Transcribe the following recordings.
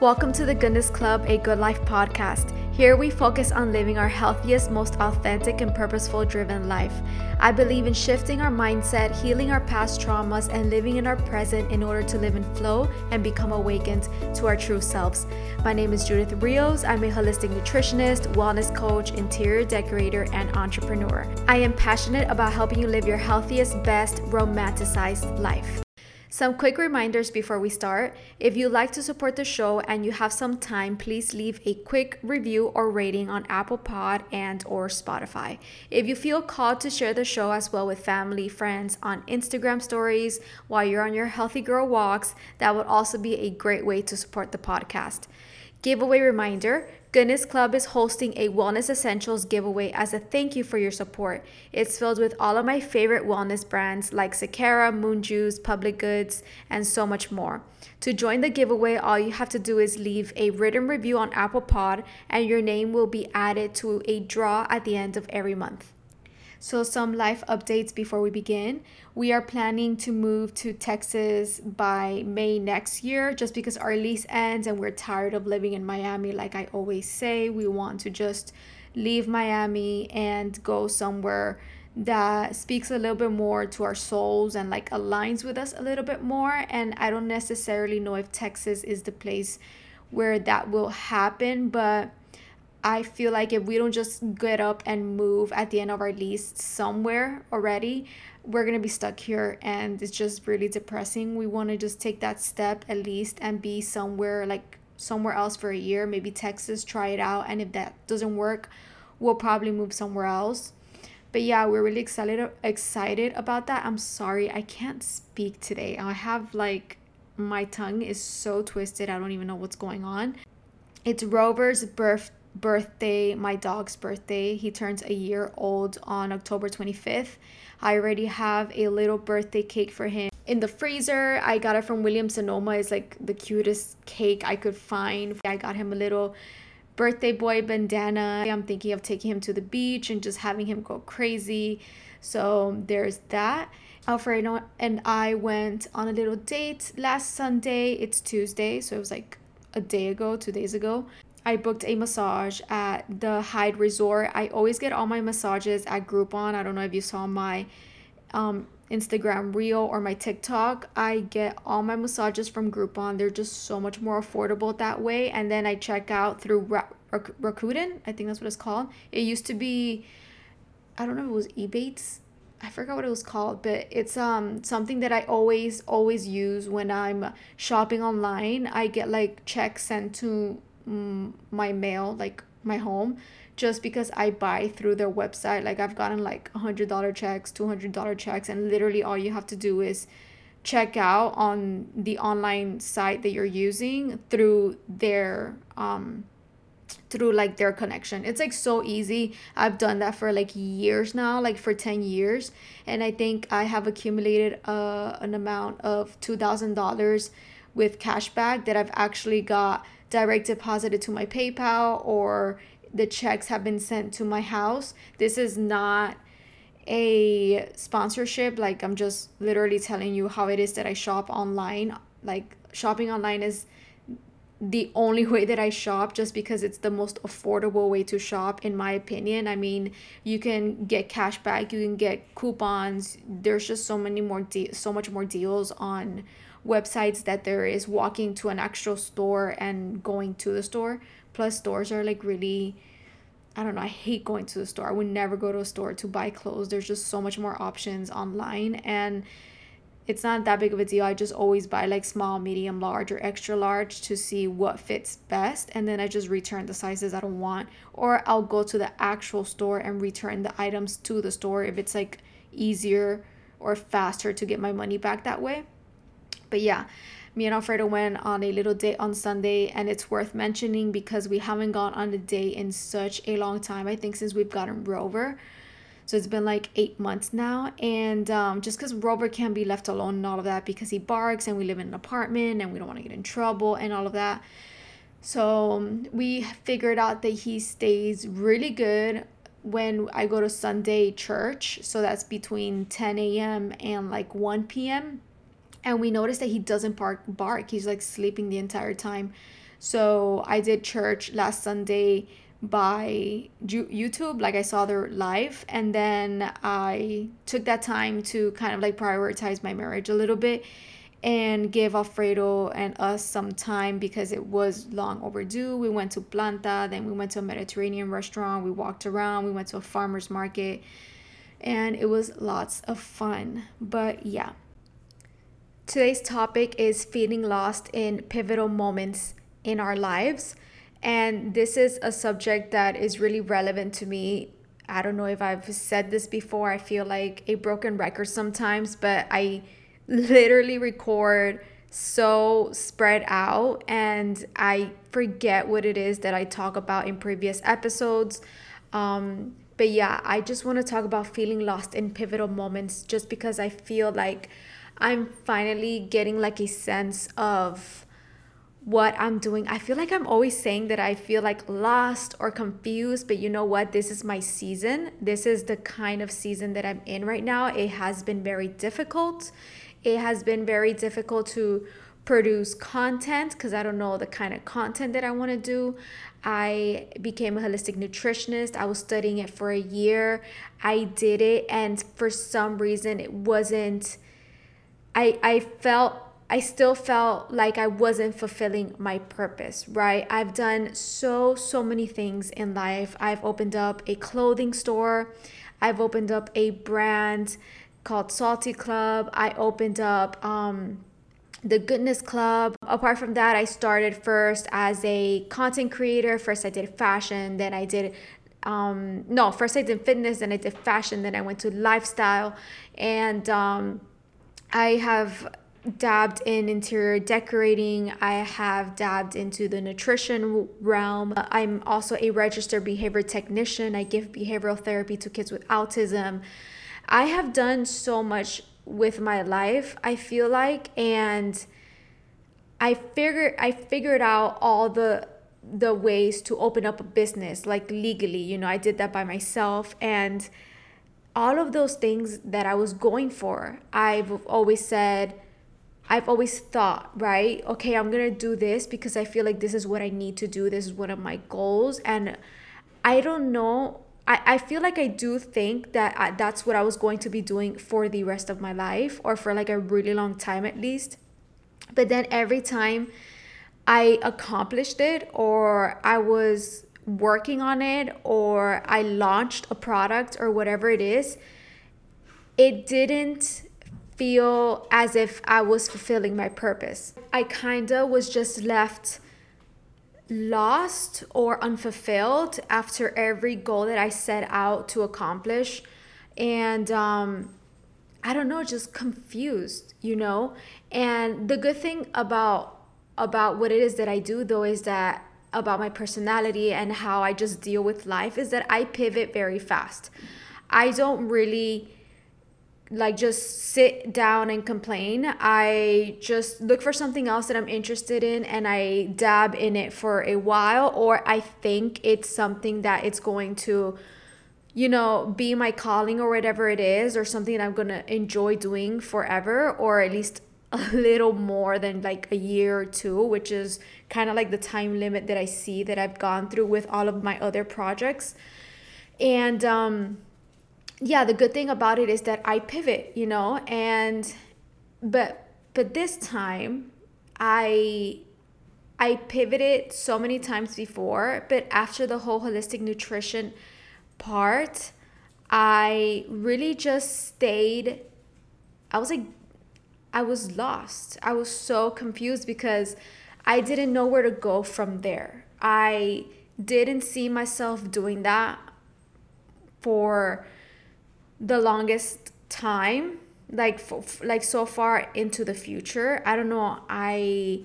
Welcome to the Goodness Club, a good life podcast. Here we focus on living our healthiest, most authentic, and purposeful driven life. I believe in shifting our mindset, healing our past traumas, and living in our present in order to live in flow and become awakened to our true selves. My name is Judith Rios. I'm a holistic nutritionist, wellness coach, interior decorator, and entrepreneur. I am passionate about helping you live your healthiest, best, romanticized life. Some quick reminders before we start. If you'd like to support the show and you have some time, please leave a quick review or rating on Apple Pod and or Spotify. If you feel called to share the show as well with family, friends on Instagram stories while you're on your healthy girl walks, that would also be a great way to support the podcast. Giveaway reminder Goodness Club is hosting a Wellness Essentials giveaway as a thank you for your support. It's filled with all of my favorite wellness brands like Sakara, Moon Juice, Public Goods, and so much more. To join the giveaway, all you have to do is leave a written review on Apple Pod, and your name will be added to a draw at the end of every month. So, some life updates before we begin. We are planning to move to Texas by May next year just because our lease ends and we're tired of living in Miami. Like I always say, we want to just leave Miami and go somewhere that speaks a little bit more to our souls and like aligns with us a little bit more. And I don't necessarily know if Texas is the place where that will happen, but I feel like if we don't just get up and move at the end of our lease somewhere already, we're going to be stuck here and it's just really depressing. We want to just take that step at least and be somewhere like somewhere else for a year, maybe Texas, try it out. And if that doesn't work, we'll probably move somewhere else. But yeah, we're really excited excited about that. I'm sorry, I can't speak today. I have like my tongue is so twisted. I don't even know what's going on. It's Rover's birth birthday, my dog's birthday. He turns a year old on October 25th. I already have a little birthday cake for him in the freezer. I got it from Williams Sonoma. It's like the cutest cake I could find. I got him a little birthday boy bandana. I'm thinking of taking him to the beach and just having him go crazy. So there's that. Alfredo and I went on a little date last Sunday. It's Tuesday, so it was like a day ago, two days ago. I booked a massage at the Hyde Resort. I always get all my massages at Groupon. I don't know if you saw my um, Instagram reel or my TikTok. I get all my massages from Groupon. They're just so much more affordable that way. And then I check out through Ra- Rakuten. I think that's what it's called. It used to be, I don't know if it was Ebates. I forgot what it was called, but it's um something that I always always use when I'm shopping online. I get like checks sent to my mail, like my home, just because I buy through their website. Like I've gotten like a hundred dollar checks, two hundred dollar checks, and literally all you have to do is check out on the online site that you're using through their um through like their connection. It's like so easy. I've done that for like years now, like for 10 years, and I think I have accumulated uh, an amount of $2,000 with cashback that I've actually got direct deposited to my PayPal or the checks have been sent to my house. This is not a sponsorship. Like, I'm just literally telling you how it is that I shop online. Like, shopping online is the only way that I shop just because it's the most affordable way to shop in my opinion. I mean, you can get cash back, you can get coupons. There's just so many more de- so much more deals on websites that there is walking to an actual store and going to the store. Plus, stores are like really, I don't know, I hate going to the store. I would never go to a store to buy clothes. There's just so much more options online. And it's not that big of a deal. I just always buy like small, medium, large, or extra large to see what fits best. And then I just return the sizes I don't want. Or I'll go to the actual store and return the items to the store if it's like easier or faster to get my money back that way. But yeah, me and Alfredo went on a little date on Sunday, and it's worth mentioning because we haven't gone on a date in such a long time. I think since we've gotten Rover. So it's been like eight months now. And um, just because Rover can't be left alone and all of that because he barks and we live in an apartment and we don't want to get in trouble and all of that. So um, we figured out that he stays really good when I go to Sunday church. So that's between 10 a.m. and like 1 p.m and we noticed that he doesn't bark bark he's like sleeping the entire time So I did church last Sunday by YouTube. Like I saw their live, and then I took that time to kind of like prioritize my marriage a little bit and give Alfredo and us some time because it was long overdue. We went to Planta, then we went to a Mediterranean restaurant, we walked around, we went to a farmer's market, and it was lots of fun. But yeah. Today's topic is feeling lost in pivotal moments in our lives. And this is a subject that is really relevant to me. I don't know if I've said this before. I feel like a broken record sometimes, but I literally record so spread out and I forget what it is that I talk about in previous episodes. Um, but yeah, I just want to talk about feeling lost in pivotal moments just because I feel like I'm finally getting like a sense of what I'm doing. I feel like I'm always saying that I feel like lost or confused, but you know what? This is my season. This is the kind of season that I'm in right now. It has been very difficult it has been very difficult to produce content because I don't know the kind of content that I want to do. I became a holistic nutritionist. I was studying it for a year. I did it and for some reason it wasn't I I felt I still felt like I wasn't fulfilling my purpose, right? I've done so so many things in life. I've opened up a clothing store. I've opened up a brand called Salty Club. I opened up um, the Goodness Club. Apart from that, I started first as a content creator. First, I did fashion, then I did um no first i did fitness then i did fashion then i went to lifestyle and um i have dabbed in interior decorating. I have dabbed into the nutrition realm. Uh, I'm also a registered behavior technician. I give behavioral therapy to kids with autism. I have done so much with my life, I feel like, and I figured I figured out all the the ways to open up a business like legally, you know, I did that by myself and all of those things that I was going for, I've always said I've always thought, right? Okay, I'm to do this because I feel like this is what I need to do. This is one of my goals and I don't know I, I feel like I do think that I, that's what I was going to be doing for the rest of my life or for like a really long time at least. But then every time I accomplished it or I was working on it or I launched a product or whatever it is, it didn't feel as if I was fulfilling my purpose. I kind of was just left lost or unfulfilled after every goal that I set out to accomplish. And um, I don't know, just confused, you know? And the good thing about about what it is that I do though is that about my personality and how I just deal with life is that I pivot very fast. I don't really like just sit down and complain. I just look for something else that I'm interested in and I dab in it for a while or I think it's something that it's going to you know, be my calling or whatever it is or something that I'm going to enjoy doing forever or at least a little more than like a year or two, which is kind of like the time limit that I see that I've gone through with all of my other projects. And um yeah, the good thing about it is that I pivot, you know, and but but this time I I pivoted so many times before, but after the whole holistic nutrition part, I really just stayed I was like I was lost. I was so confused because I didn't know where to go from there. I didn't see myself doing that for the longest time like for, like so far into the future i don't know i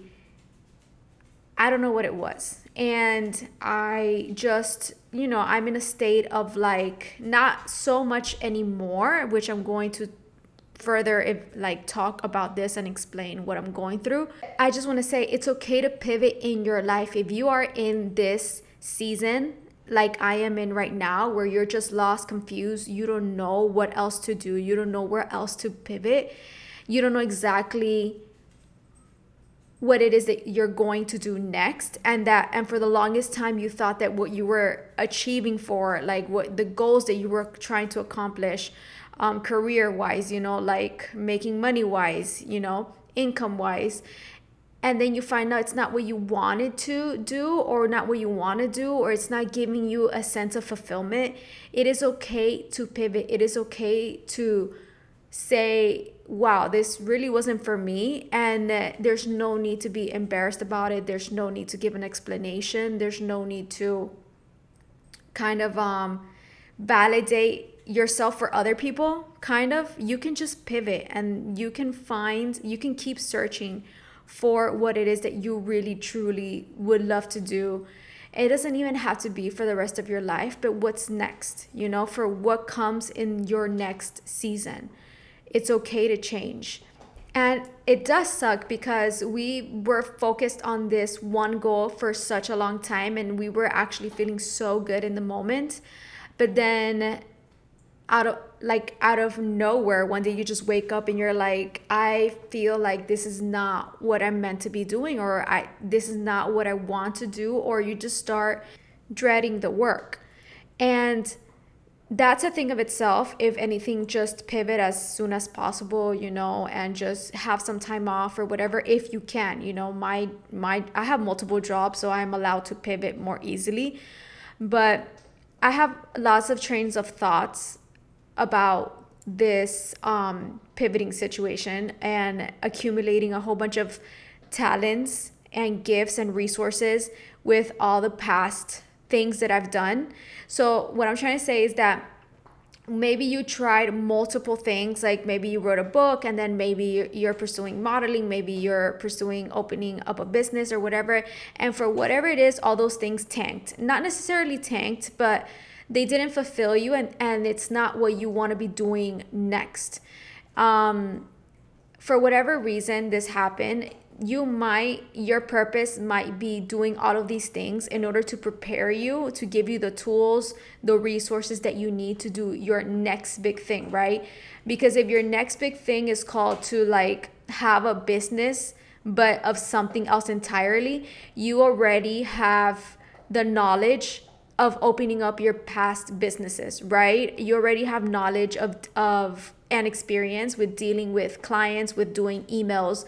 i don't know what it was and i just you know i'm in a state of like not so much anymore which i'm going to further if like talk about this and explain what i'm going through. I just want to say it's okay to pivot in your life. If you are in this season like I am in right now, where you're just lost, confused, you don't know what else to do, you don't know where else to pivot, you don't know exactly what it is that you're going to do next and that and for the longest time you thought that what you were achieving for like what the goals that you were trying to accomplish um, career wise you know like making money wise you know income wise and then you find out it's not what you wanted to do or not what you want to do or it's not giving you a sense of fulfillment it is okay to pivot it is okay to say wow, this really wasn't for me. And there's no need to be embarrassed about it. There's no need to give an explanation. There's no need to kind of um, validate yourself for other people. Kind of, you can just pivot and you can find, you can keep searching for what it is that you really truly would love to do. It doesn't even have to be for the rest of your life, but what's next, you know, for what comes in your next season it's okay to change. And it does suck because we were focused on this one goal for such a long time and we were actually feeling so good in the moment. But then out of like out of nowhere one day you just wake up and you're like I feel like this is not what I'm meant to be doing or I this is not what I want to do or you just start dreading the work. And that's a thing of itself if anything just pivot as soon as possible you know and just have some time off or whatever if you can you know my my i have multiple jobs so i'm allowed to pivot more easily but i have lots of trains of thoughts about this um, pivoting situation and accumulating a whole bunch of talents and gifts and resources with all the past things that I've done. So, what I'm trying to say is that maybe you tried multiple things like maybe you wrote a book and then maybe you're pursuing modeling maybe you're pursuing opening up a business or whatever and for whatever it is all those things tanked not necessarily tanked but they didn't fulfill you and and it's not what you want to be doing next. Um for whatever reason this happened you might your purpose might be doing all of these things in order to prepare you to give you the tools the resources that you need to do your next big thing right? Because if your next big thing is called to like have a business but of something else entirely you already have the knowledge of opening up your past businesses right? You already have knowledge of of and experience with dealing with clients with doing emails.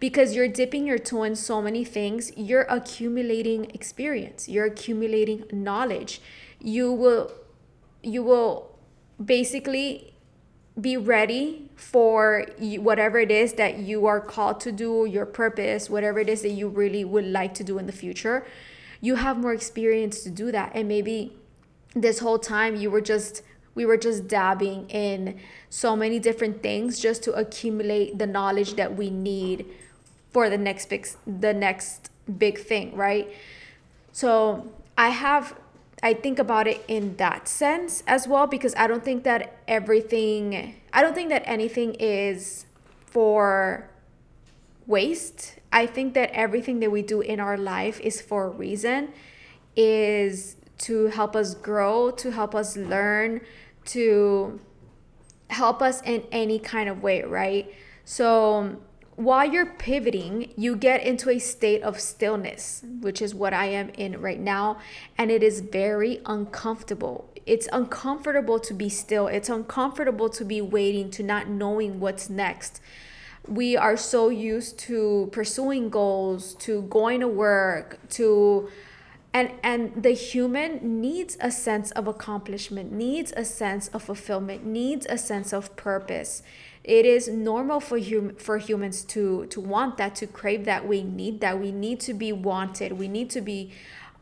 Because you're dipping your toe in so many things you're accumulating experience you're accumulating knowledge. You will you will basically be ready for whatever it is that you are called to do your purpose whatever it is that you really would like to do in the future you have more experience to do that and maybe this whole time you were just we were just dabbing in so many different things just to accumulate the knowledge that we need for the next big the next big thing, right? So I have I think about it in that sense as well because I don't think that everything I don't think that anything is for waste. I think that everything that we do in our life is for a reason, is to help us grow, to help us learn, to help us in any kind of way, right? So while you're pivoting, you get into a state of stillness, which is what I am in right now. And it is very uncomfortable. It's uncomfortable to be still, it's uncomfortable to be waiting, to not knowing what's next. We are so used to pursuing goals, to going to work, to and and the human needs a sense of accomplishment needs a sense of fulfillment needs a sense of purpose. It is normal for hum- for humans to to want that to crave that. We need that. We need to be wanted. We need to be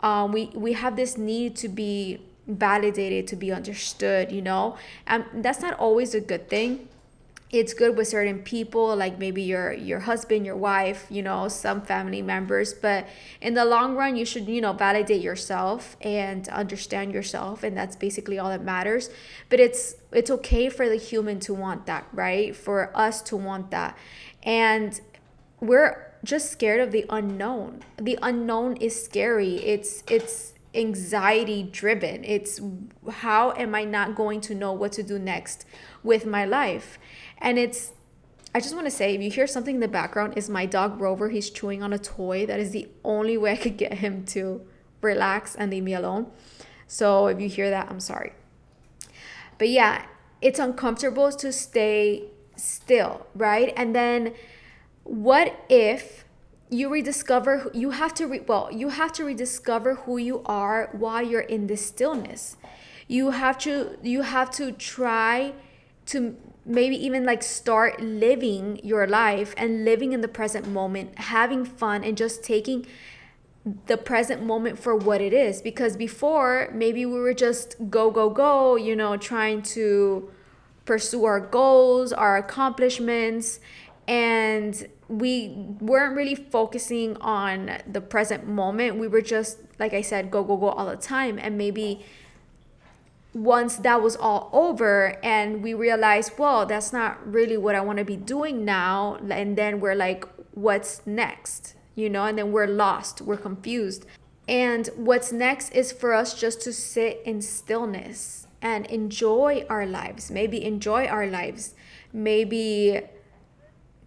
um, we we have this need to be validated to be understood you know? And that's not always a good thing it's good with certain people like maybe your your husband your wife you know some family members but in the long run you should you know validate yourself and understand yourself and that's basically all that matters. But it's it's okay for the human to want that right? For us to want that. And we're just scared of the unknown. The unknown is scary. It's it's anxiety driven it's how am i not going to know what to do next with my life and it's I just want to say if you hear something in the background, is my dog Rover. He's chewing on a toy. That is the only way I could get him to relax and leave me alone. So if you hear that, I'm sorry. But yeah, it's uncomfortable to stay still, right? And then what if you rediscover you have to re, well, you have to rediscover who you are while you're in this stillness. You have to you have to try to maybe even like start living your life and living in the present moment, having fun and just taking the present moment for what it is because before maybe we were just go go go you know trying to pursue our goals our accomplishments and we weren't really focusing on the present moment we were just like i said go go go all the time and maybe once that was all over and we realized well that's not really what i want to be doing now and then we're like what's next you know, and then we're lost, we're confused. And what's next is for us just to sit in stillness and enjoy our lives. Maybe enjoy our lives. Maybe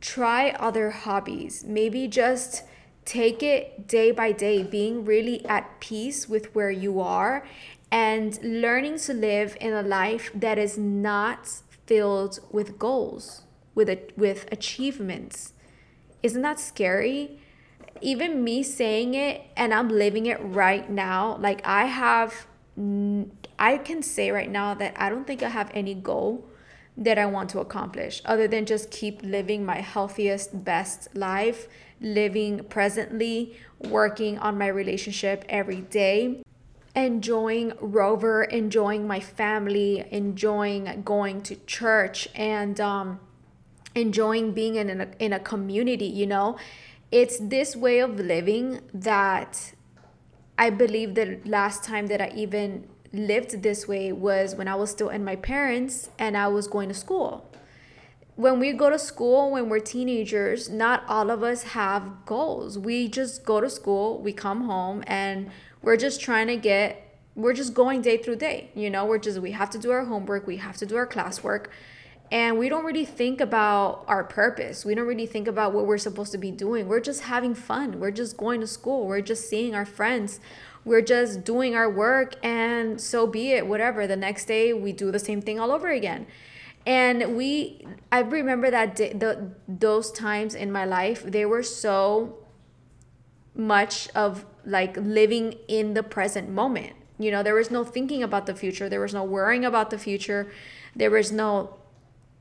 try other hobbies. Maybe just take it day by day, being really at peace with where you are and learning to live in a life that is not filled with goals, with a, with achievements. Isn't that scary? even me saying it and I'm living it right now, like I have, I can say right now that I don't think I have any goal that I want to accomplish other than just keep living my healthiest, best life, living presently, working on my relationship every day, enjoying Rover, enjoying my family, enjoying going to church, and um, enjoying being in a, in a community, you know? it's this way of living that I believe the last time that I even lived this way was when I was still in my parents and I was going to school. When we go to school, when we're teenagers, not all of us have goals. We just go to school, we come home, and we're just trying to get, we're just going day through day. You know, we're just, we have to do our homework, we have to do our classwork and we don't really think about our purpose. We don't really think about what we're supposed to be doing. We're just having fun. We're just going to school. We're just seeing our friends. We're just doing our work, and so be it, whatever. The next day, we do the same thing all over again. And we, I remember that day, the, those times in my life, they were so much of like living in the present moment. You know, there was no thinking about the future, there was no worrying about the future, there was no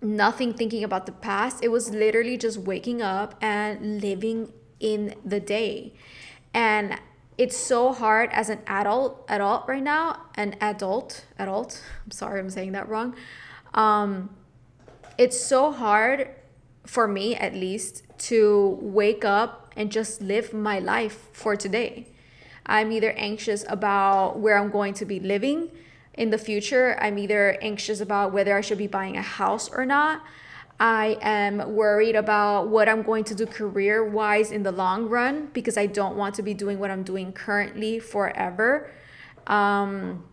nothing thinking about the past. It was literally just waking up and living in the day. And it's so hard as an adult adult right now an adult adult i'm sorry i'm saying that wrong um it's so hard for me at least to wake up and just live my life for today i'm either anxious about where i'm going to be living in the future. I'm either anxious about whether I should be buying a house or not. I am worried about what I'm going to do career wise in the long run because I don't want to be doing what I'm doing currently forever. Um,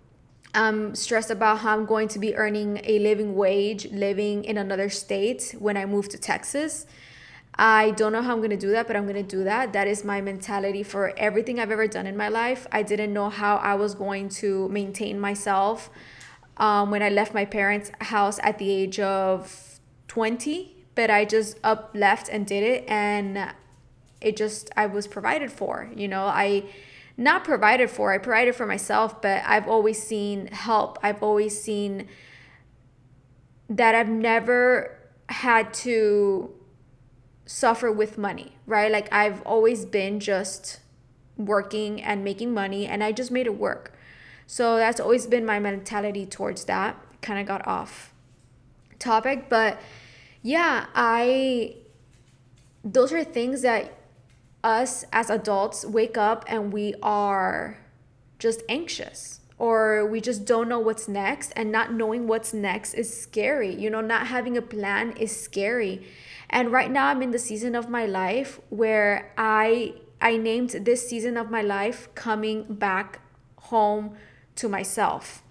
I'm stressed about how I'm going to be earning a living wage living in another state when I move to Texas. I don't know how I'm going to do that, but I'm going to do that. That is my mentality for everything I've ever done in my life. I didn't know how I was going to maintain myself um, when I left my parents' house at the age of 20, but I just up left and did it and it just I was provided for, you know. I not provided for, I provided for myself, but I've always seen help. I've always seen that I've never had to suffer with money, right? Like I've always been just working and making money and I just made it work. So that's always been my mentality towards that. Kind of got off topic, but yeah, I those are things that us as adults wake up and we are just anxious or we just don't know what's next and not knowing what's next is scary. You know, not having a plan is scary and right now I'm in the season of my life where I I named this season of my life coming back home to myself.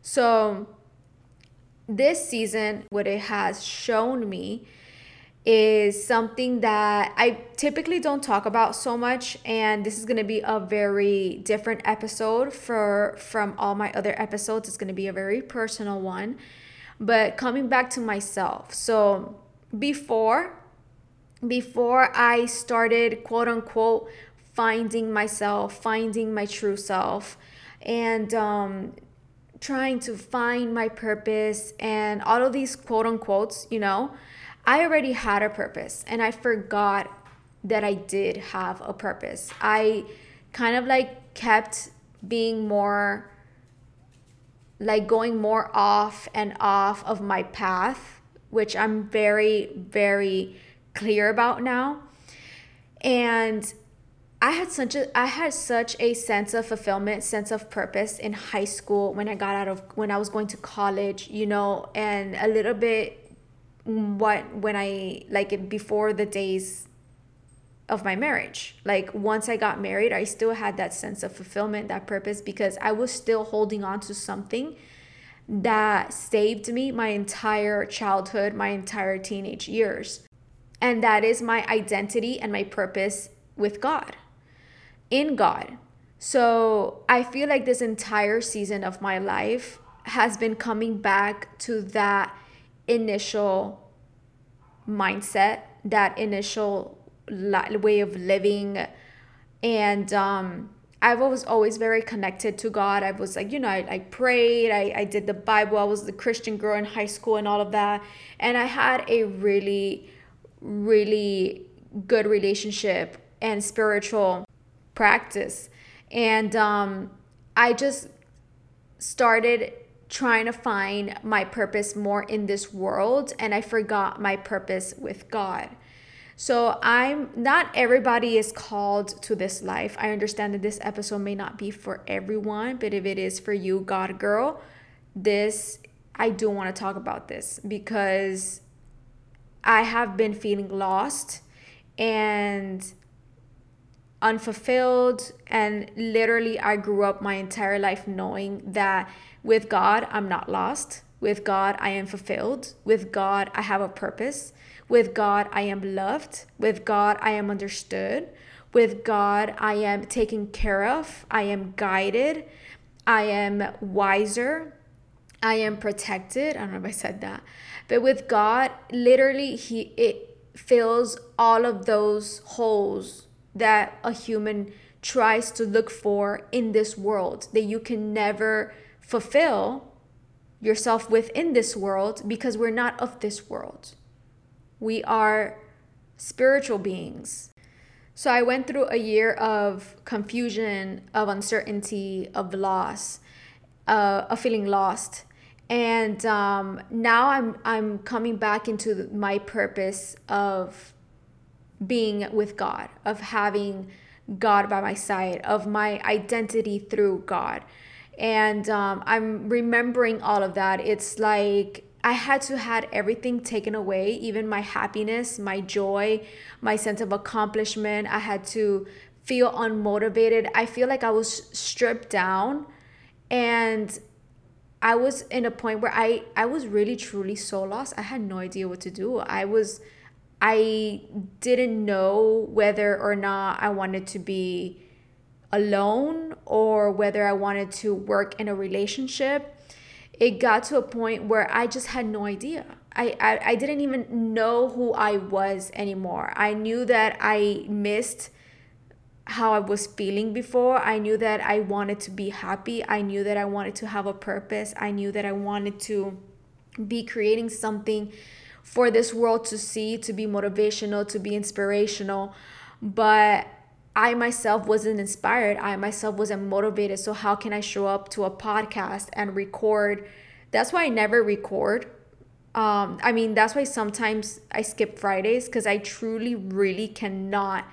So this season what it has shown me is something that I typically don't talk about so much and this is going to be a very different episode for from all my other episodes. It's going to be a very personal one. But coming back to myself. So, before before I started quote unquote finding myself, finding my true self and um trying to find my purpose and all of these quote unquotes, you know, I already had a purpose and I forgot that I did have a purpose. I kind of like kept being more like going more off and off of my path, which I'm very, very clear about now. And I had such a I had such a sense of fulfillment, sense of purpose in high school when I got out of when I was going to college, you know, and a little bit what when I like before the days of my marriage. Like once I got married, I still had that sense of fulfillment, that purpose because I was still holding on to something that saved me my entire childhood, my entire teenage years. And that is my identity and my purpose with God, in God. So I feel like this entire season of my life has been coming back to that initial mindset, that initial way of living. And um, I was always very connected to God. I was like, you know, I, I prayed, I, I did the Bible, I was the Christian girl in high school and all of that. And I had a really, really good relationship and spiritual practice. And um, I just started trying to find my purpose more in this world and I forgot my purpose with God. So I'm not everybody is called to this life. I understand that this episode may not be for everyone, but if it is for you, God girl, this I do want to talk about this because I have been feeling lost and unfulfilled and literally I grew up my entire life knowing that with God, I'm not lost. With God, I am fulfilled. With God, I have a purpose. With God, I am loved. With God, I am understood. With God, I am taken care of. I am guided. I am wiser. I am protected. I don't know if I said that. But with God, literally, He it fills all of those holes that a human tries to look for in this world that you can never fulfill yourself within this world because we're not of this world. We are spiritual beings. So I went through a year of confusion, of uncertainty, of loss, uh, of feeling lost. And um, now I'm I'm coming back into my purpose of being with God, of having God by my side, of my identity through God. And um, i'm remembering all of that. It's like i had to had everything taken away even my happiness my joy my sense of accomplishment. I had to feel unmotivated. I feel like i was stripped down and i was in a point where i i was really truly so lost. I had no idea what to do. I was i didn't know whether or not i wanted to be alone or whether I wanted to work in a relationship, it got to a point where I just had no idea. I, I, I didn't even know who I was anymore. I knew that I missed how I was feeling before. I knew that I wanted to be happy. I knew that I wanted to have a purpose. I knew that I wanted to be creating something for this world to see, to be motivational, to be inspirational. But I myself wasn't inspired. I myself wasn't motivated. So, how can I show up to a podcast and record? That's why I never record. Um, I mean, that's why sometimes I skip Fridays because I truly, really cannot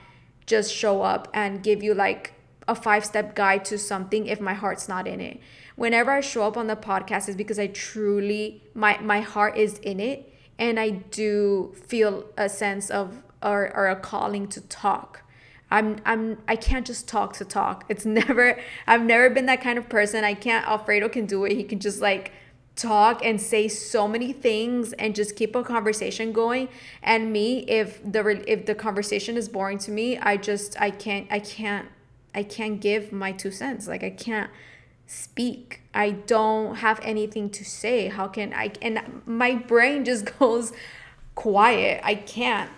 just show up and give you like a five step guide to something if my heart's not in it. Whenever I show up on the podcast is because I truly my my heart is in it and I do feel a sense of or, or a calling to talk. I'm I'm I can't just talk to talk. It's never I've never been that kind of person. I can't Alfredo can do it. He can just like talk and say so many things and just keep a conversation going and me if the if the conversation is boring to me i just i can't i can't i can't give my two cents like i can't speak i don't have anything to say. How can i and my brain just goes quiet. I can't.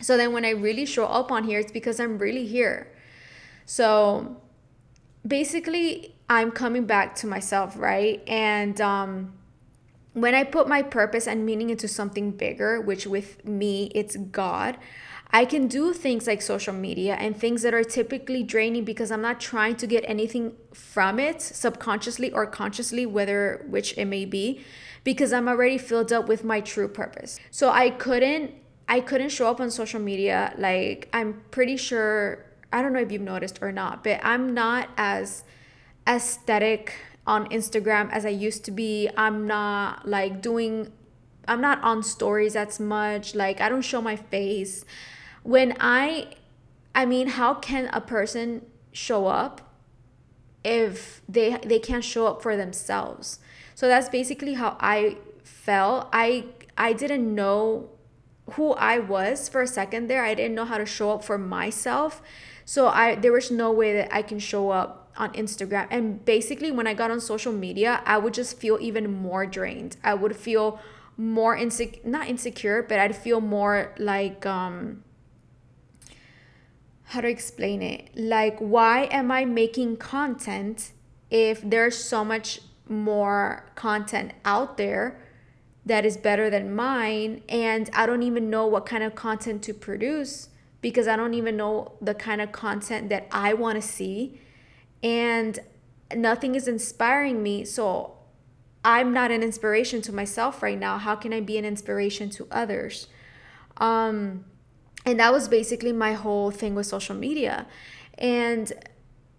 So then when i really show up on here it's because i'm really here. So basically I'm coming back to myself, right? And um, when I put my purpose and meaning into something bigger, which with me, it's God, I can do things like social media and things that are typically draining because I'm not trying to get anything from it subconsciously or consciously, whether which it may be, because I'm already filled up with my true purpose. So I couldn't I couldn't show up on social media like I'm pretty sure I don't know if you've noticed or not, but I'm not as aesthetic on Instagram as I used to be. I'm not like doing I'm not on stories as much. Like I don't show my face. When I I mean, how can a person show up if they they can't show up for themselves? So that's basically how I felt. I I didn't know who I was for a second there. I didn't know how to show up for myself. So I there was no way that I can show up on Instagram. And basically, when I got on social media, I would just feel even more drained. I would feel more insecure, not insecure, but I'd feel more like, um, how to explain it? Like, why am I making content if there's so much more content out there that is better than mine? And I don't even know what kind of content to produce because I don't even know the kind of content that I want to see and nothing is inspiring me. So I'm not an inspiration to myself right now. How can I be an inspiration to others? Um, and that was basically my whole thing with social media. And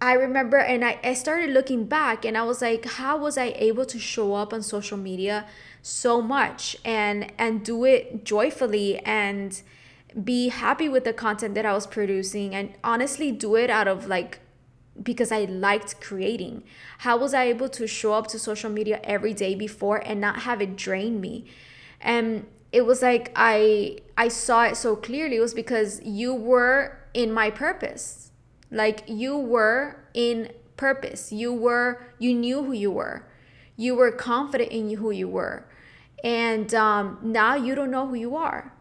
I remember, and I, I started looking back and I was like, how was I able to show up on social media so much and and do it joyfully and be happy with the content that I was producing and honestly do it out of like because I liked creating. How was I able to show up to social media every day before and not have it drain me? And it was like I I saw it so clearly. It was because you were in my purpose. Like you were in purpose. You were you knew who you were. You were confident in who you were. And um, now you don't know who you are.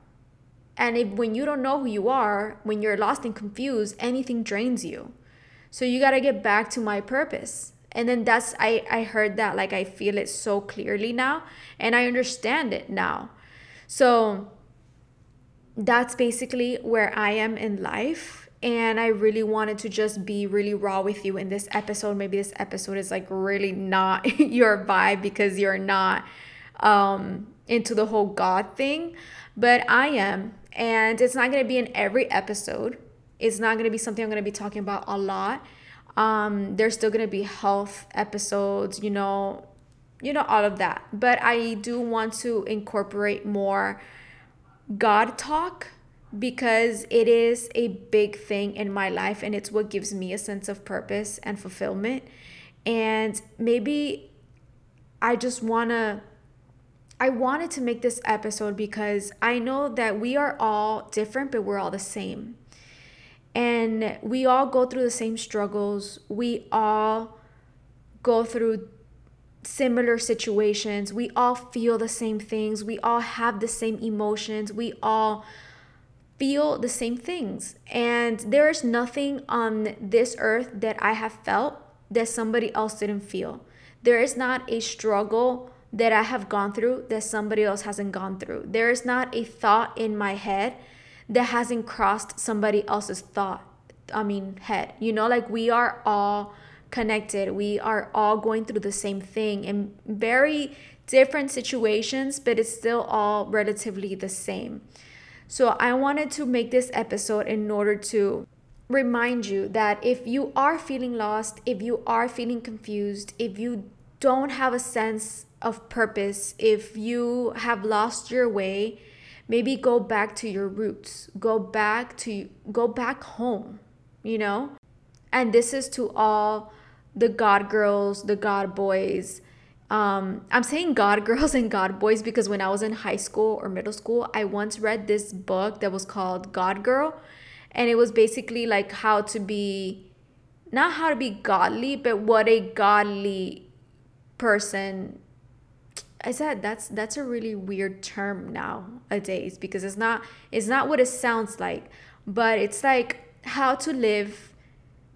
And if when you don't know who you are, when you're lost and confused, anything drains you so you got to get back to my purpose. And then that's I I heard that like I feel it so clearly now and I understand it now. So that's basically where I am in life and I really wanted to just be really raw with you in this episode. Maybe this episode is like really not your vibe because you're not um into the whole God thing, but I am. And it's not going to be in every episode it's not going to be something I'm going to be talking about a lot. Um, there's still going to be health episodes, you know, you know, all of that. But I do want to incorporate more God talk because it is a big thing in my life and it's what gives me a sense of purpose and fulfillment. And maybe I just want to I wanted to make this episode because I know that we are all different, but we're all the same. And we all go through the same struggles. We all go through similar situations. We all feel the same things. We all have the same emotions. We all feel the same things. And there is nothing on this earth that I have felt that somebody else didn't feel. There is not a struggle that I have gone through that somebody else hasn't gone through. There is not a thought in my head that hasn't crossed somebody else's thought i mean head you know like we are all connected. We are all going through the same thing in very different situations but it's still all relatively the same. So i wanted to make this episode in order to remind you that if you are feeling lost if you are feeling confused if you don't have a sense of purpose if you have lost your way maybe go back to your roots. Go back to go back home you know? And this is to all the god girls the god boys um, I'm saying God girls and God boys because when I was in high school or middle school, I once read this book that was called God Girl. And it was basically like how to be, not how to be godly, but what a godly person I said that's that's a really weird term nowadays because it's not it's not what it sounds like, but it's like how to live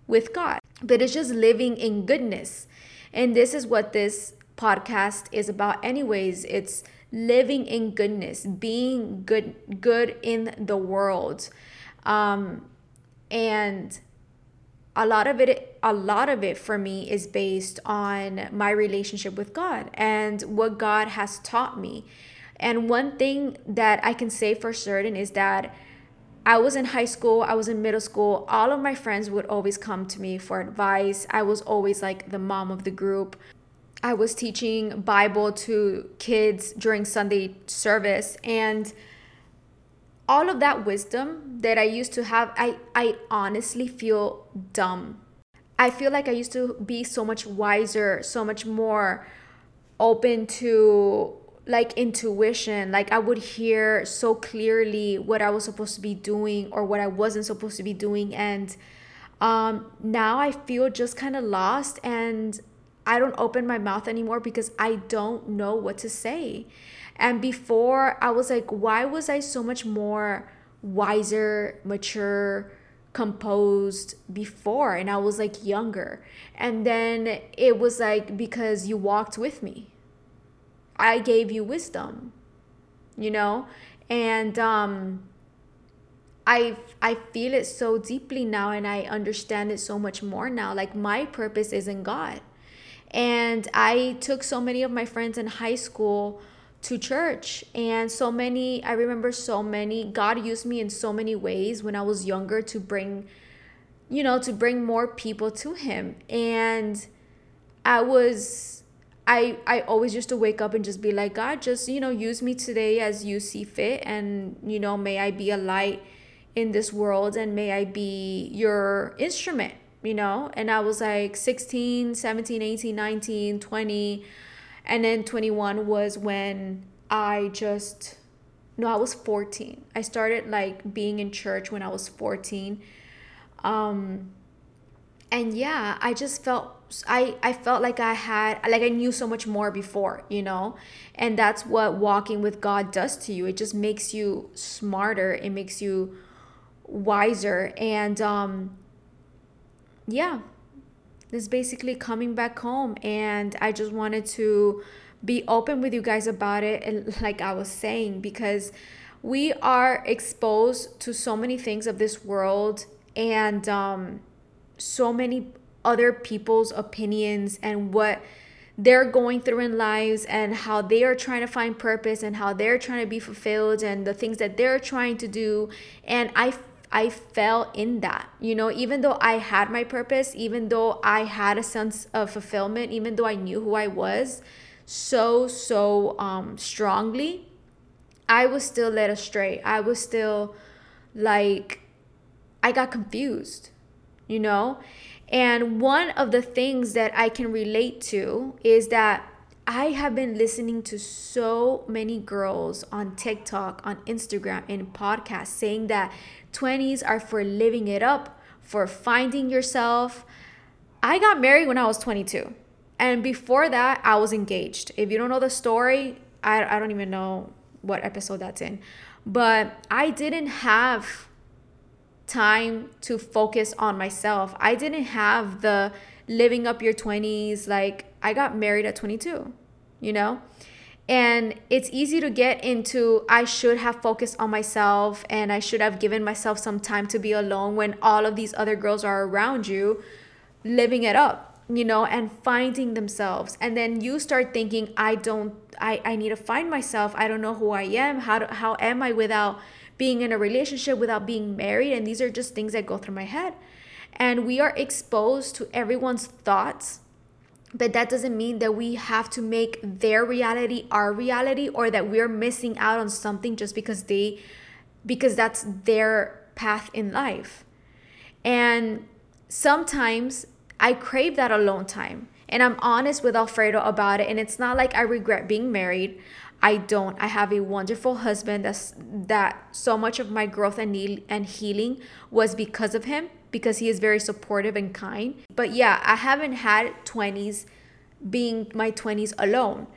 with God. But it's just living in goodness. And this is what this podcast is about anyways. It's living in goodness, being good good in the world. Um and a lot of it a lot of it for me is based on my relationship with God and what God has taught me. And one thing that I can say for certain is that I was in high school, I was in middle school. All of my friends would always come to me for advice. I was always like the mom of the group. I was teaching Bible to kids during Sunday service and all of that wisdom that I used to have, I, I honestly feel dumb. I feel like I used to be so much wiser, so much more open to like intuition. Like I would hear so clearly what I was supposed to be doing or what I wasn't supposed to be doing. And um, now I feel just kind of lost and I don't open my mouth anymore because I don't know what to say. And before, I was like, why was I so much more wiser, mature, composed before? And I was like younger. And then it was like, because you walked with me, I gave you wisdom, you know? And, um, I I feel it so deeply now and I understand it so much more now. Like my purpose is in God. And I took so many of my friends in high school to church and so many i remember so many god used me in so many ways when i was younger to bring you know to bring more people to him and i was i i always used to wake up and just be like god just you know use me today as you see fit and you know may i be a light in this world and may i be your instrument you know and i was like 16 17 18 19 20 and then 21 was when I just no, I was 14. I started like being in church when I was 14. Um and yeah, I just felt I I felt like I had like I knew so much more before, you know? And that's what walking with God does to you. It just makes you smarter. It makes you wiser and um yeah, this basically coming back home and I just wanted to be open with you guys about it and like I was saying because we are exposed to so many things of this world and um so many other people's opinions and what they're going through in lives and how they are trying to find purpose and how they're trying to be fulfilled and the things that they're trying to do and I I fell in that. You know, even though I had my purpose, even though I had a sense of fulfillment, even though I knew who I was so, so um, strongly, I was still led astray. I was still like, I got confused, you know? And one of the things that I can relate to is that I have been listening to so many girls on TikTok, on Instagram, and podcasts saying that 20s are for living it up, for finding yourself. I got married when I was 22. And before that, I was engaged. If you don't know the story, I, I don't even know what episode that's in. But I didn't have time to focus on myself. I didn't have the living up your 20s. Like, I got married at 22, you know? And it's easy to get into, I should have focused on myself and I should have given myself some time to be alone when all of these other girls are around you living it up, you know, and finding themselves. And then you start thinking, I don't, I, I need to find myself. I don't know who I am. How, do, how am I without being in a relationship, without being married? And these are just things that go through my head. And we are exposed to everyone's thoughts but that doesn't mean that we have to make their reality our reality or that we're missing out on something just because they because that's their path in life and sometimes i crave that alone time And I'm honest with Alfredo about it. And it's not like I regret being married. I don't. I have a wonderful husband that's that so much of my growth and need and healing was because of him because he is very supportive and kind. But yeah, I haven't had 20s being my 20s alone.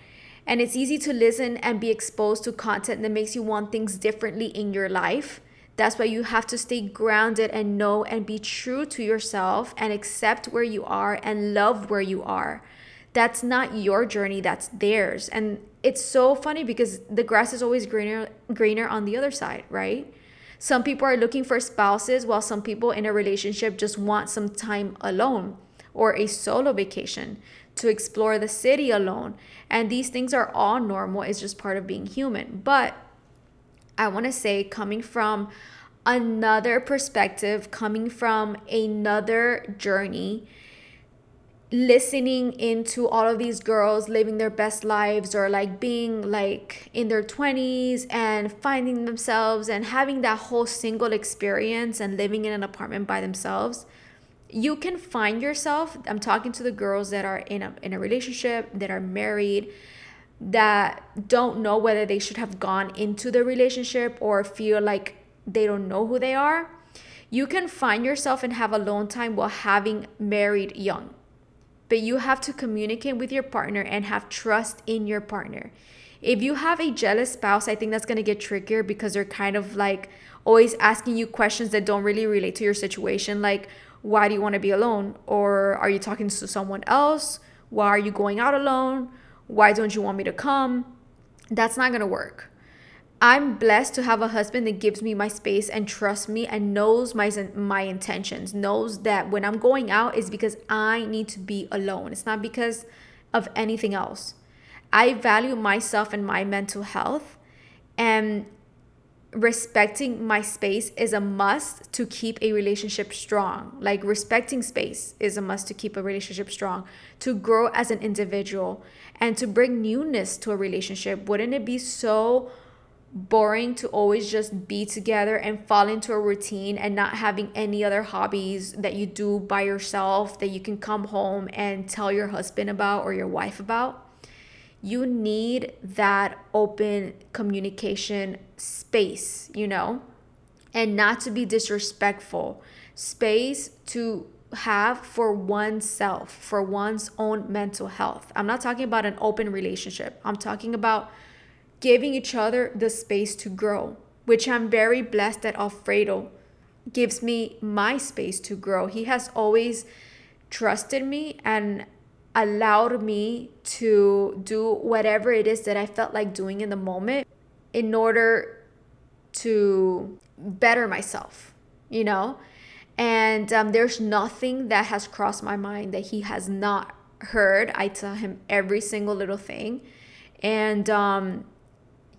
And it's easy to listen and be exposed to content that makes you want things differently in your life. That's why you have to stay grounded and know and be true to yourself and accept where you are and love where you are. That's not your journey, that's theirs. And it's so funny because the grass is always greener greener on the other side, right? Some people are looking for spouses while some people in a relationship just want some time alone or a solo vacation to explore the city alone. And these things are all normal, it's just part of being human. But I want to say, coming from another perspective, coming from another journey, listening into all of these girls living their best lives or like being like in their 20s and finding themselves and having that whole single experience and living in an apartment by themselves you can find yourself i'm talking to the girls that are in a in a relationship that are married that don't know whether they should have gone into the relationship or feel like they don't know who they are you can find yourself and have alone time while having married young but you have to communicate with your partner and have trust in your partner if you have a jealous spouse i think that's going to get trickier because they're kind of like always asking you questions that don't really relate to your situation like why do you want to be alone? Or are you talking to someone else? Why are you going out alone? Why don't you want me to come? That's not going to work. I'm blessed to have a husband that gives me my space and trusts me and knows my my intentions. Knows that when I'm going out is because I need to be alone. It's not because of anything else. I value myself and my mental health and respecting my space is a must to keep a relationship strong. Like respecting space is a must to keep a relationship strong, to grow as an individual and to bring newness to a relationship. Wouldn't it be so boring to always just be together and fall into a routine and not having any other hobbies that you do by yourself that you can come home and tell your husband about or your wife about? you need that open communication space, you know, and not to be disrespectful. Space to have for oneself, for one's own mental health. I'm not talking about an open relationship. I'm talking about giving each other the space to grow, which I'm very blessed that Alfredo gives me my space to grow. He has always trusted me and allowed me to do whatever it is that I felt like doing in the moment in order to better myself, you know? And um, there's nothing that has crossed my mind that he has not heard. I tell him every single little thing. And um,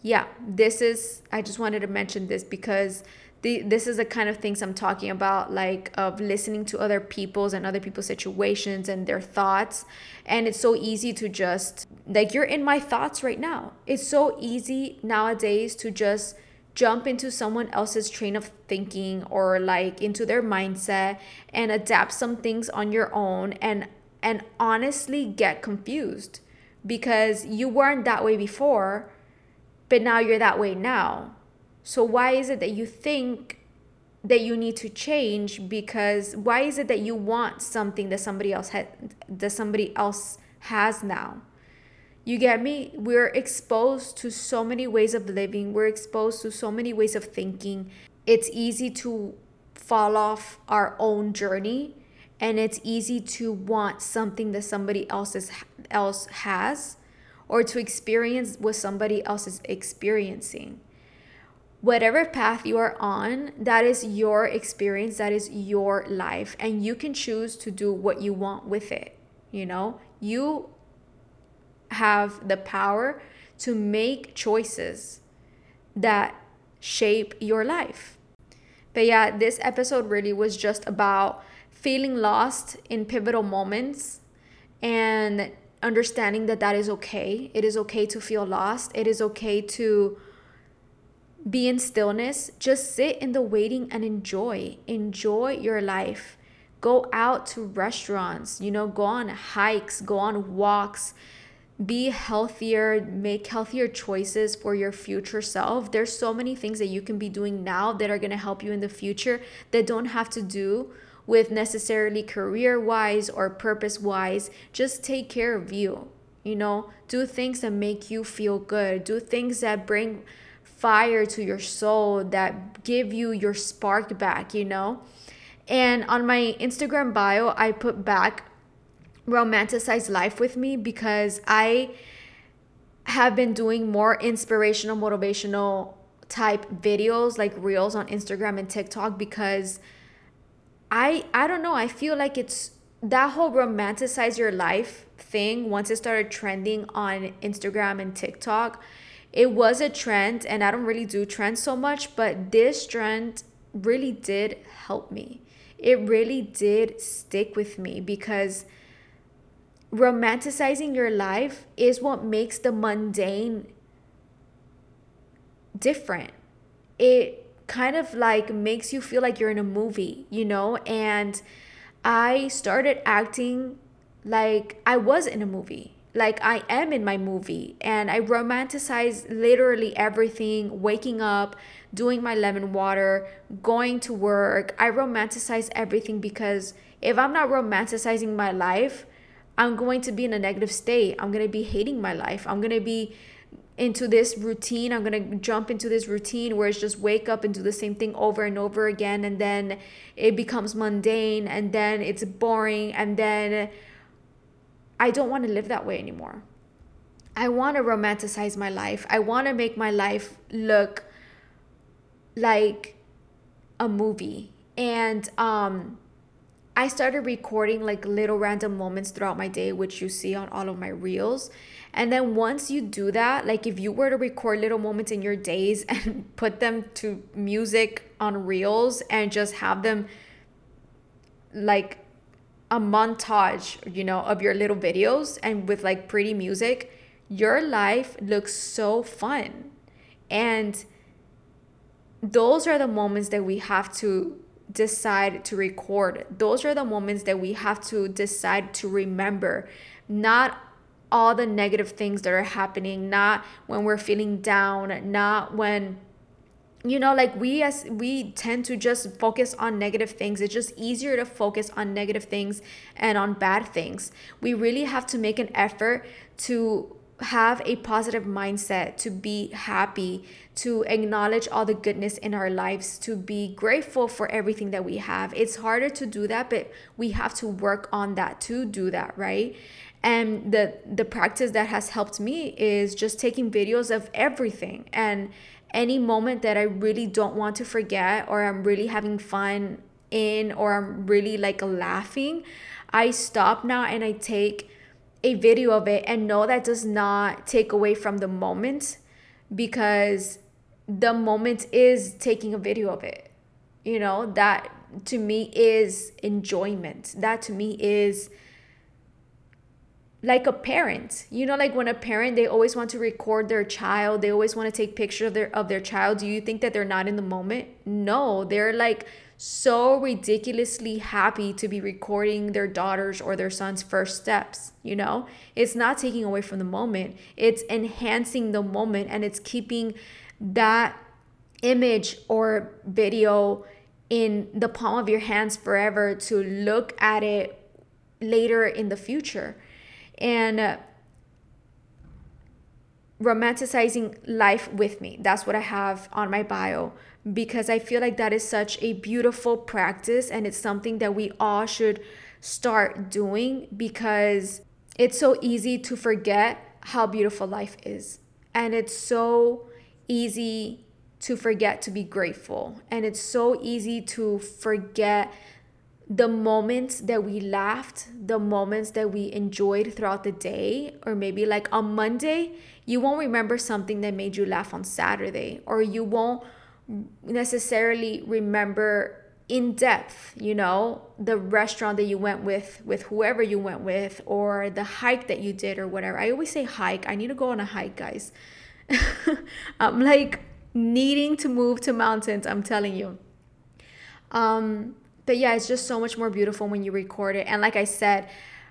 yeah, this is, I just wanted to mention this because the, this is the kind of things I'm talking about, like of listening to other people's and other people's situations and their thoughts. And it's so easy to just, like, you're in my thoughts right now. It's so easy nowadays to just jump into someone else's train of thinking or like into their mindset and adapt some things on your own and and honestly get confused because you weren't that way before but now you're that way now so why is it that you think that you need to change because why is it that you want something that somebody else had that somebody else has now? You get me? We're exposed to so many ways of living. We're exposed to so many ways of thinking. It's easy to fall off our own journey and it's easy to want something that somebody else's else has or to experience what somebody else is experiencing whatever path you are on, that is your experience, that is your life, and you can choose to do what you want with it. You know, you have the power to make choices that shape your life. But yeah, this episode really was just about feeling lost in pivotal moments and understanding that that is okay. It is okay to feel lost. It is okay to be in stillness, just sit in the waiting and enjoy. Enjoy your life. Go out to restaurants, you know, go on hikes, go on walks, be healthier, make healthier choices for your future self. There's so many things that you can be doing now that are going to help you in the future that don't have to do with necessarily career wise or purpose wise. Just take care of you. You know, do things that make you feel good, do things that bring fire to your soul, that give you your spark back, you know. And on my Instagram bio, I put back romanticize life with me because I have been doing more inspirational, motivational type videos like reels on Instagram and TikTok because I I don't know, I feel like it's that whole romanticize your life thing once it started trending on Instagram and TikTok. It was a trend and I don't really do trends so much, but this trend really did help me. It really did stick with me because romanticizing your life is what makes the mundane different. It kind of like makes you feel like you're in a movie, you know? And I started acting like I was in a movie. Like I am in my movie and I romanticize literally everything, waking up, doing my lemon water, going to work. I romanticize everything because if I'm not romanticizing my life, I'm going to be in a negative state. I'm going to be hating my life. I'm going to be into this routine. I'm going to jump into this routine where it's just wake up and do the same thing over and over again. And then it becomes mundane and then it's boring. And then I don't want to live that way anymore. I want to romanticize my life. I want to make my life look like a movie. And, um, I started recording like little random moments throughout my day, which you see on all of my reels. And then once you do that, like if you were to record little moments in your days and put them to music on reels and just have them like a montage, you know, of your little videos and with like pretty music, your life looks so fun. And those are the moments that we have to decide to record. Those are the moments that we have to decide to remember, not all the negative things that are happening, not when we're feeling down, not when you know like we as we tend to just focus on negative things. It's just easier to focus on negative things and on bad things. We really have to make an effort to have a positive mindset, to be happy, to acknowledge all the goodness in our lives, to be grateful for everything that we have. It's harder to do that, but we have to work on that to do that, right? And the the practice that has helped me is just taking videos of everything and any moment that I really don't want to forget or I'm really having fun in or I'm really like laughing, I stop now and I take a video of it and no that does not take away from the moment because the moment is taking a video of it. You know that to me is enjoyment. That to me is like a parent. You know like when a parent they always want to record their child they always want to take pictures of their of their child. Do you think that they're not in the moment? No they're like so ridiculously happy to be recording their daughters or their sons' first steps. You know, it's not taking away from the moment, it's enhancing the moment and it's keeping that image or video in the palm of your hands forever to look at it later in the future. And uh, romanticizing life with me. That's what I have on my bio because I feel like that is such a beautiful practice and it's something that we all should start doing because it's so easy to forget how beautiful life is. And it's so easy to forget to be grateful. And it's so easy to forget the moments that we laughed, the moments that we enjoyed throughout the day, or maybe like on Monday, you won't remember something that made you laugh on Saturday, or you won't necessarily remember in depth you know the restaurant that you went with with whoever you went with or the hike that you did or whatever. I always say hike. I need to go on a hike guys. I'm like needing to move to mountains i'm telling you. Um but yeah, it's just so much more beautiful when you record it. And like I said,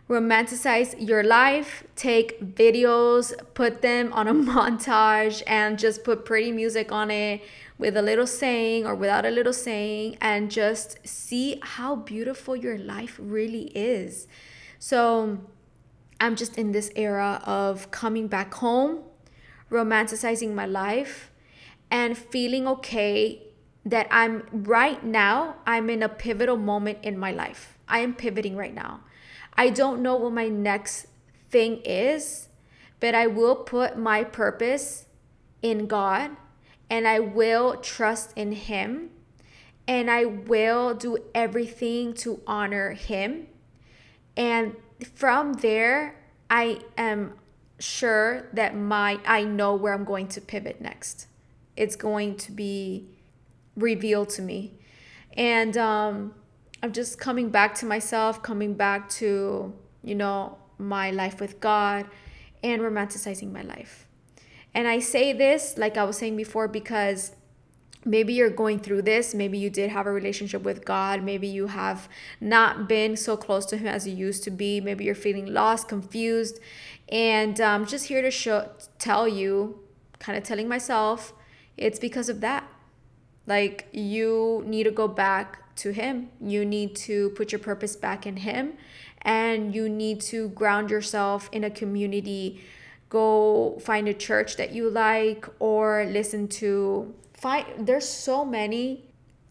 romanticize your life, take videos, put them on a montage, and just put pretty music on it with a little saying or without a little saying, and just see how beautiful your life really is. So, I'm just in this era of coming back home, romanticizing my life, and feeling okay that I'm right now, I'm in a pivotal moment in my life. I am pivoting right now. I don't know what my next thing is, but I will put my purpose in God and I will trust in Him and I will do everything to honor Him. And from there, I am sure that my I know where I'm going to pivot next. It's going to be revealed to me. And um, I'm just coming back to myself, coming back to, you know, my life with God and romanticizing my life. And I say this, like I was saying before, because maybe you're going through this. Maybe you did have a relationship with God. Maybe you have not been so close to Him as you used to be. Maybe you're feeling lost, confused. And I'm um, just here to show, tell you, kind of telling myself, it's because of that. Like you need to go back to Him. You need to put your purpose back in Him. And you need to ground yourself in a community. Go find a church that you like or listen to. Find, there's so many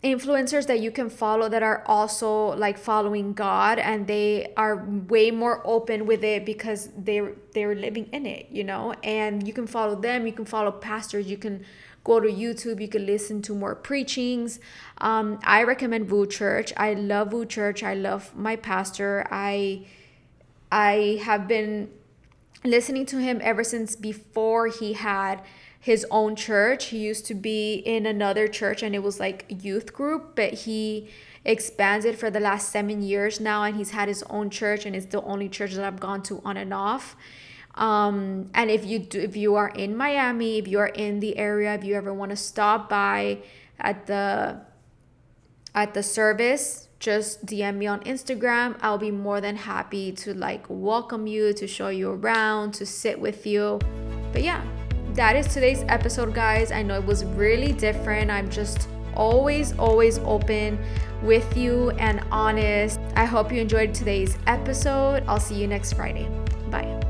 influencers that you can follow that are also like following God and they are way more open with it because they're they're living in it, you know? And you can follow them, you can follow pastors, you can go to YouTube. You can listen to more preachings. Um, I recommend VOUS Church. I love VOUS Church. I love my pastor. I I have been listening to him ever since before he had his own church. He used to be in another church and it was like youth group, but he expanded for the last seven years now and he's had his own church and it's the only church that I've gone to on and off. Um, and if you do, if you are in Miami, if you are in the area, if you ever want to stop by at the at the service, just DM me on Instagram. I'll be more than happy to like welcome you, to show you around, to sit with you. But yeah, that is today's episode, guys. I know it was really different. I'm just always, always open with you and honest. I hope you enjoyed today's episode. I'll see you next Friday. Bye.